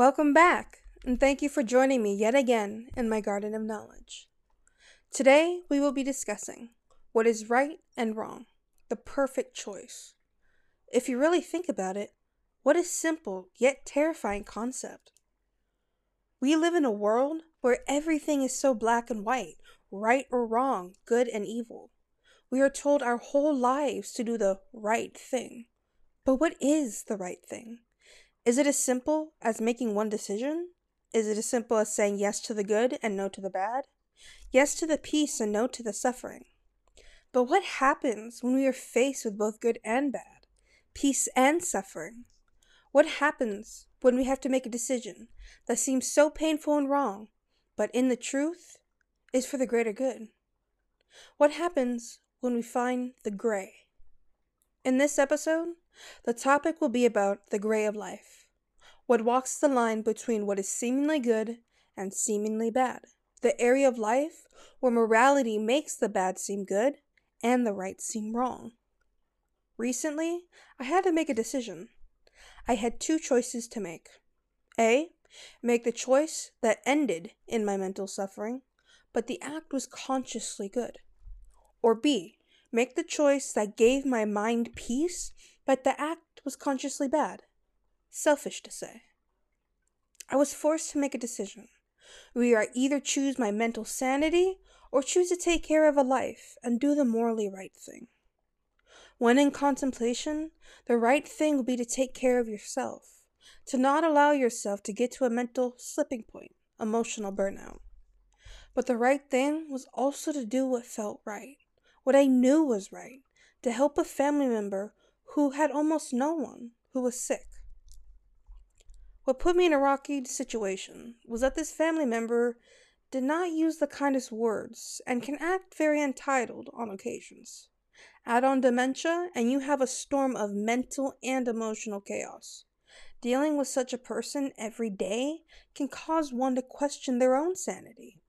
Welcome back, and thank you for joining me yet again in my garden of knowledge. Today, we will be discussing what is right and wrong, the perfect choice. If you really think about it, what a simple yet terrifying concept. We live in a world where everything is so black and white, right or wrong, good and evil. We are told our whole lives to do the right thing. But what is the right thing? Is it as simple as making one decision? Is it as simple as saying yes to the good and no to the bad? Yes to the peace and no to the suffering? But what happens when we are faced with both good and bad, peace and suffering? What happens when we have to make a decision that seems so painful and wrong, but in the truth is for the greater good? What happens when we find the gray? In this episode, the topic will be about the gray of life, what walks the line between what is seemingly good and seemingly bad, the area of life where morality makes the bad seem good and the right seem wrong. Recently, I had to make a decision. I had two choices to make. A. Make the choice that ended in my mental suffering, but the act was consciously good. Or B. Make the choice that gave my mind peace but the act was consciously bad. Selfish to say. I was forced to make a decision. We are either choose my mental sanity or choose to take care of a life and do the morally right thing. When in contemplation, the right thing will be to take care of yourself, to not allow yourself to get to a mental slipping point, emotional burnout. But the right thing was also to do what felt right, what I knew was right, to help a family member who had almost no one who was sick. What put me in a rocky situation was that this family member did not use the kindest words and can act very entitled on occasions. Add on dementia, and you have a storm of mental and emotional chaos. Dealing with such a person every day can cause one to question their own sanity.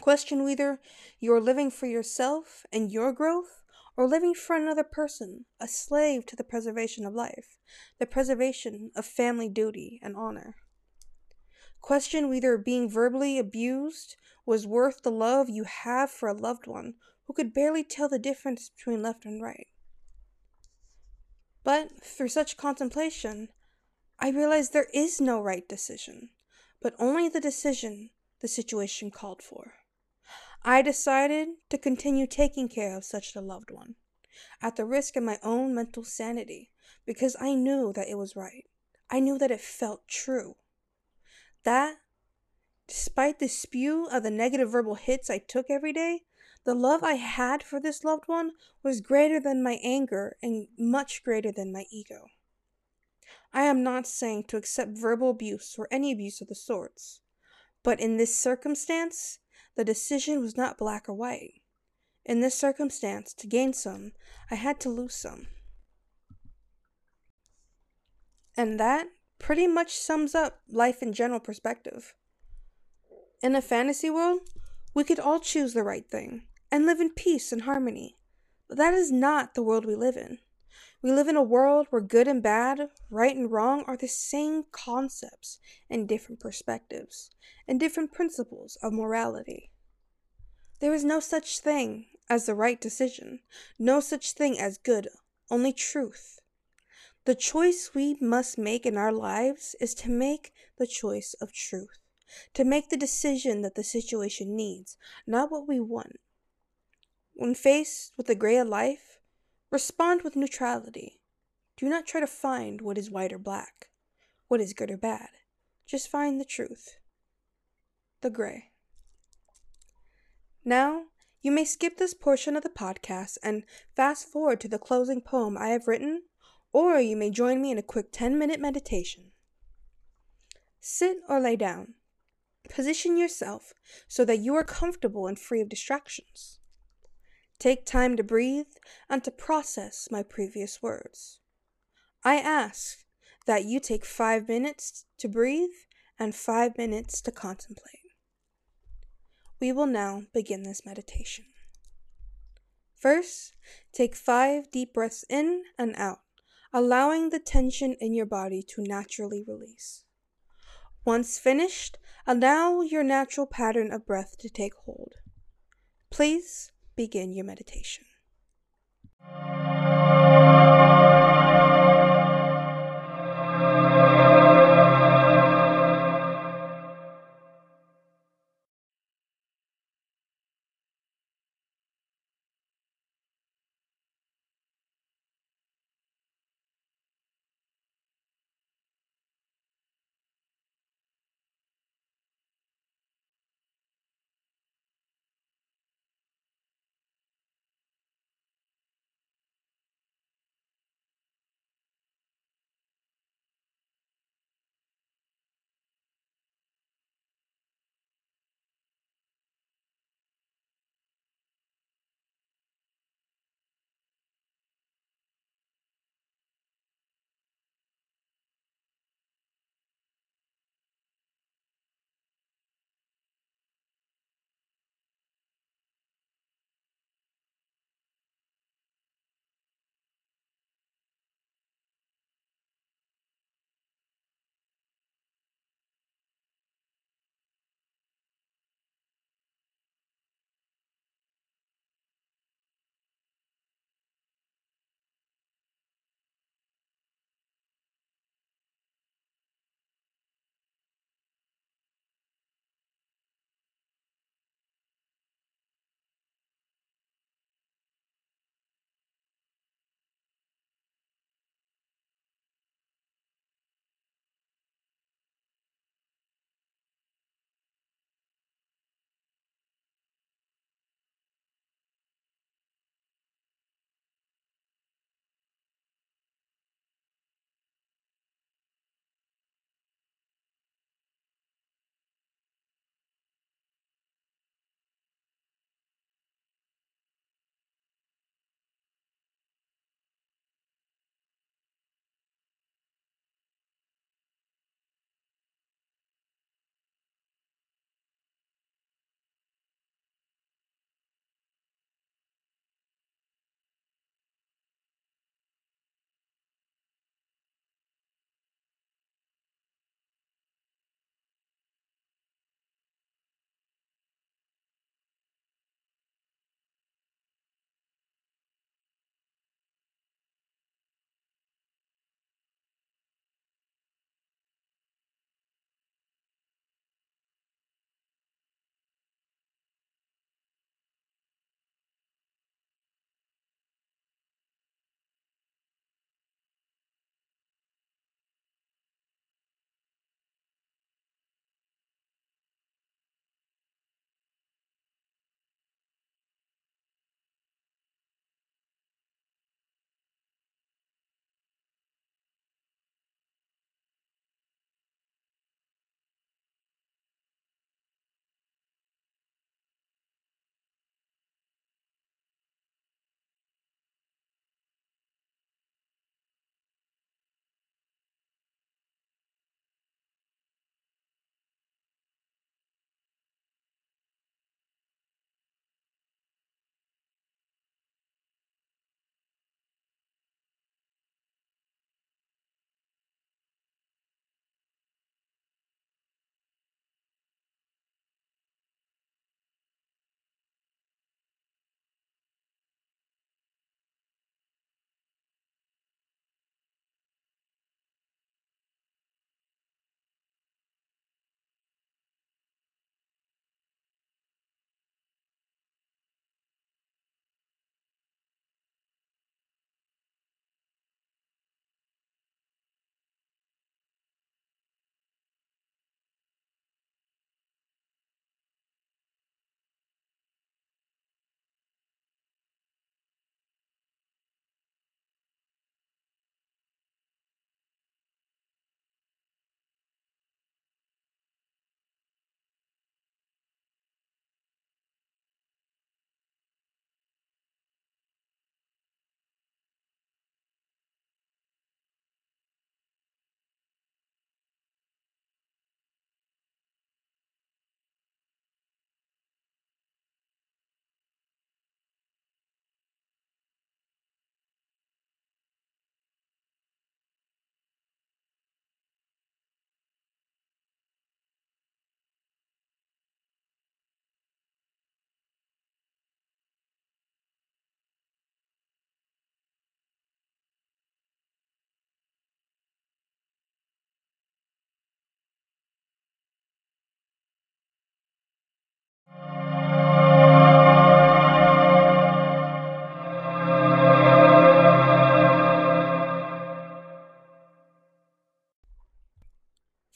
Question whether you're living for yourself and your growth or living for another person, a slave to the preservation of life, the preservation of family duty and honor. Question whether being verbally abused was worth the love you have for a loved one who could barely tell the difference between left and right. But through such contemplation, I realized there is no right decision, but only the decision the situation called for. I decided to continue taking care of such a loved one, at the risk of my own mental sanity, because I knew that it was right. I knew that it felt true. That, despite the spew of the negative verbal hits I took every day, the love I had for this loved one was greater than my anger and much greater than my ego. I am not saying to accept verbal abuse or any abuse of the sorts, but in this circumstance, the decision was not black or white. In this circumstance, to gain some, I had to lose some. And that pretty much sums up life in general perspective. In a fantasy world, we could all choose the right thing and live in peace and harmony. But that is not the world we live in. We live in a world where good and bad, right and wrong are the same concepts and different perspectives and different principles of morality. There is no such thing as the right decision, no such thing as good, only truth. The choice we must make in our lives is to make the choice of truth, to make the decision that the situation needs, not what we want. When faced with the gray of life, Respond with neutrality. Do not try to find what is white or black, what is good or bad. Just find the truth. The gray. Now, you may skip this portion of the podcast and fast forward to the closing poem I have written, or you may join me in a quick 10 minute meditation. Sit or lay down. Position yourself so that you are comfortable and free of distractions. Take time to breathe and to process my previous words. I ask that you take five minutes to breathe and five minutes to contemplate. We will now begin this meditation. First, take five deep breaths in and out, allowing the tension in your body to naturally release. Once finished, allow your natural pattern of breath to take hold. Please begin your meditation.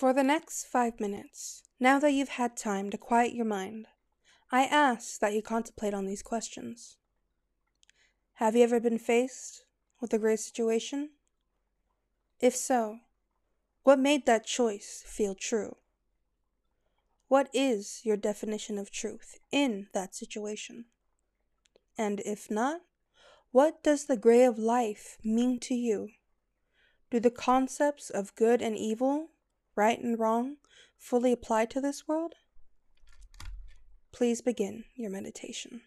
For the next five minutes, now that you've had time to quiet your mind, I ask that you contemplate on these questions. Have you ever been faced with a great situation? If so, what made that choice feel true? What is your definition of truth in that situation? And if not, what does the gray of life mean to you? Do the concepts of good and evil, right and wrong, fully apply to this world? Please begin your meditation.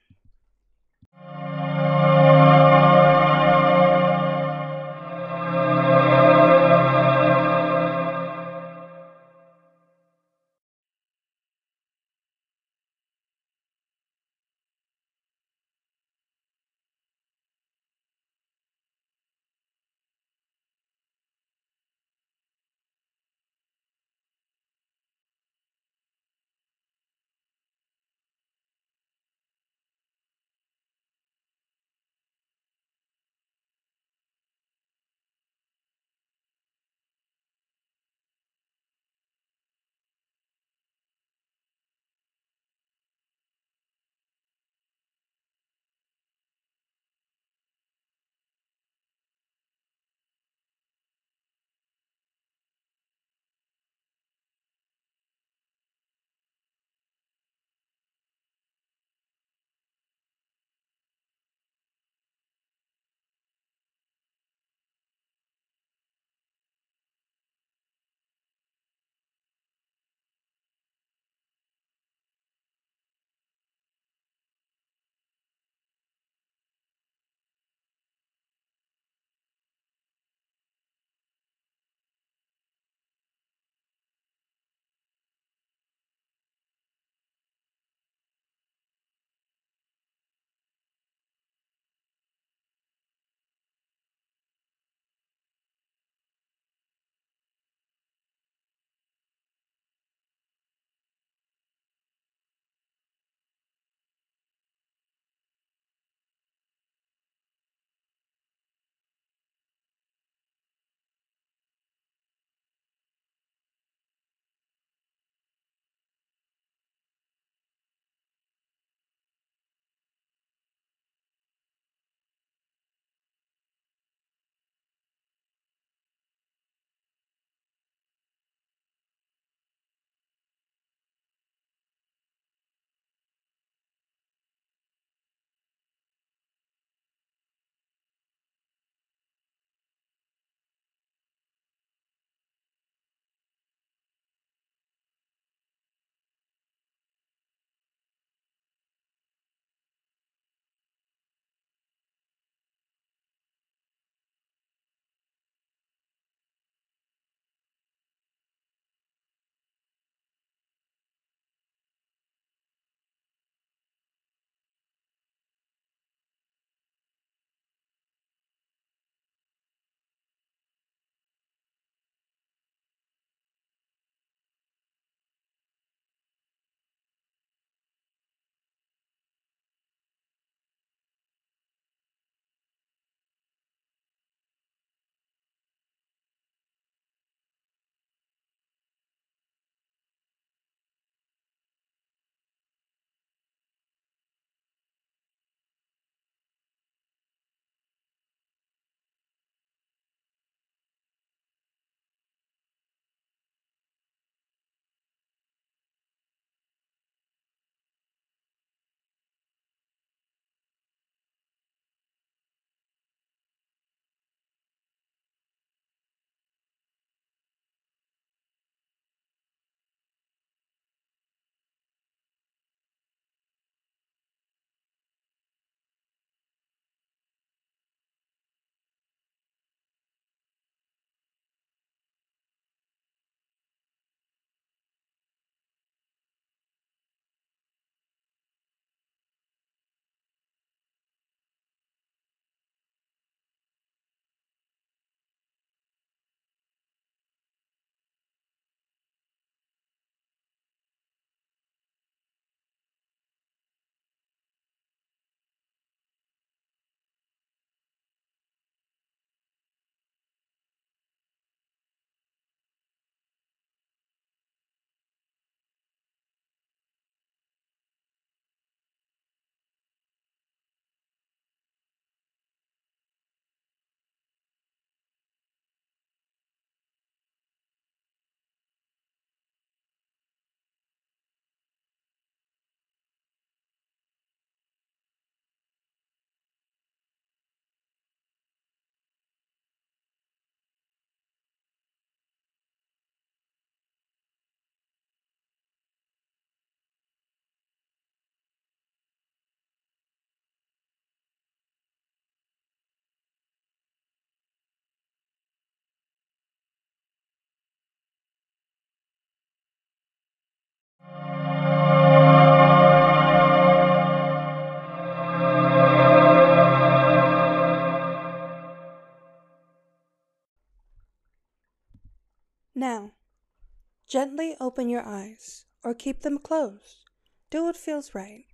Gently open your eyes or keep them closed. Do what feels right.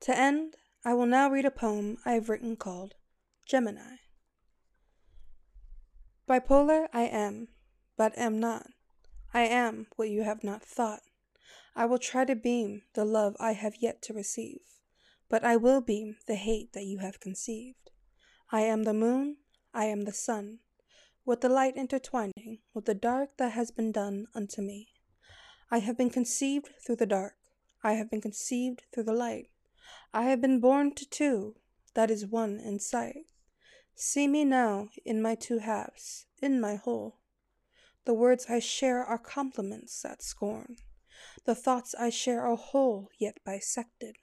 To end, I will now read a poem I have written called Gemini. Bipolar I am, but am not. I am what you have not thought. I will try to beam the love I have yet to receive, but I will beam the hate that you have conceived. I am the moon, I am the sun, with the light intertwining with the dark that has been done unto me. I have been conceived through the dark, I have been conceived through the light. I have been born to two, that is one in sight. See me now in my two halves, in my whole. The words I share are compliments that scorn. The thoughts I share are whole yet bisected.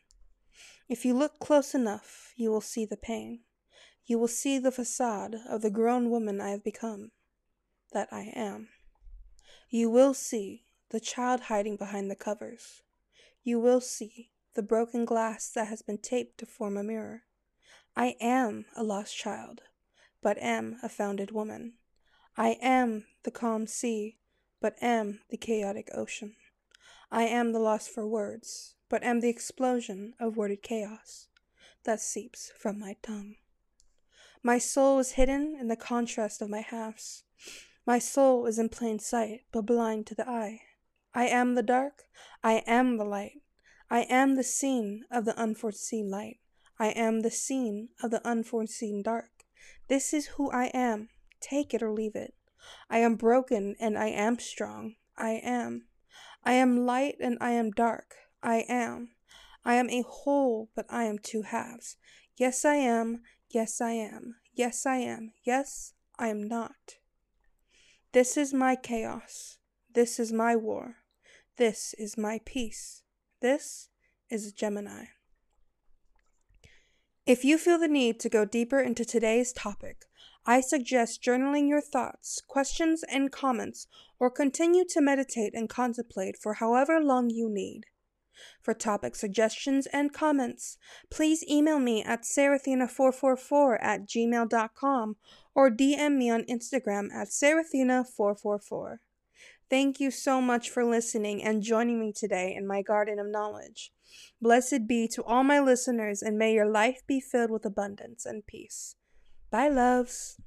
If you look close enough, you will see the pain. You will see the facade of the grown woman I have become, that I am. You will see the child hiding behind the covers. You will see the broken glass that has been taped to form a mirror. I am a lost child, but am a founded woman. I am the calm sea, but am the chaotic ocean. I am the loss for words, but am the explosion of worded chaos that seeps from my tongue. My soul is hidden in the contrast of my halves. My soul is in plain sight, but blind to the eye. I am the dark, I am the light. I am the scene of the unforeseen light. I am the scene of the unforeseen dark. This is who I am. Take it or leave it. I am broken and I am strong. I am. I am light and I am dark. I am. I am a whole, but I am two halves. Yes, I am. Yes, I am. Yes, I am. Yes, I am not. This is my chaos. This is my war. This is my peace. This is Gemini. If you feel the need to go deeper into today's topic, I suggest journaling your thoughts, questions, and comments, or continue to meditate and contemplate for however long you need. For topic suggestions and comments, please email me at serathina444 at gmail.com or DM me on Instagram at serathina444. Thank you so much for listening and joining me today in my garden of knowledge. Blessed be to all my listeners, and may your life be filled with abundance and peace. Bye, loves.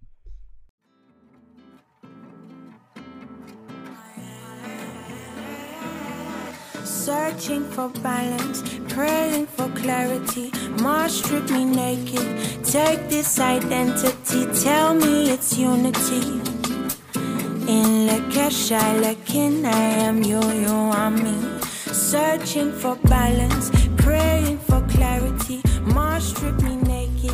Searching for balance, praying for clarity. Mars strip me naked. Take this identity, tell me it's unity. In Lakesha, Lakin, I am you, you are me. Searching for balance, praying for clarity. Mars strip me naked.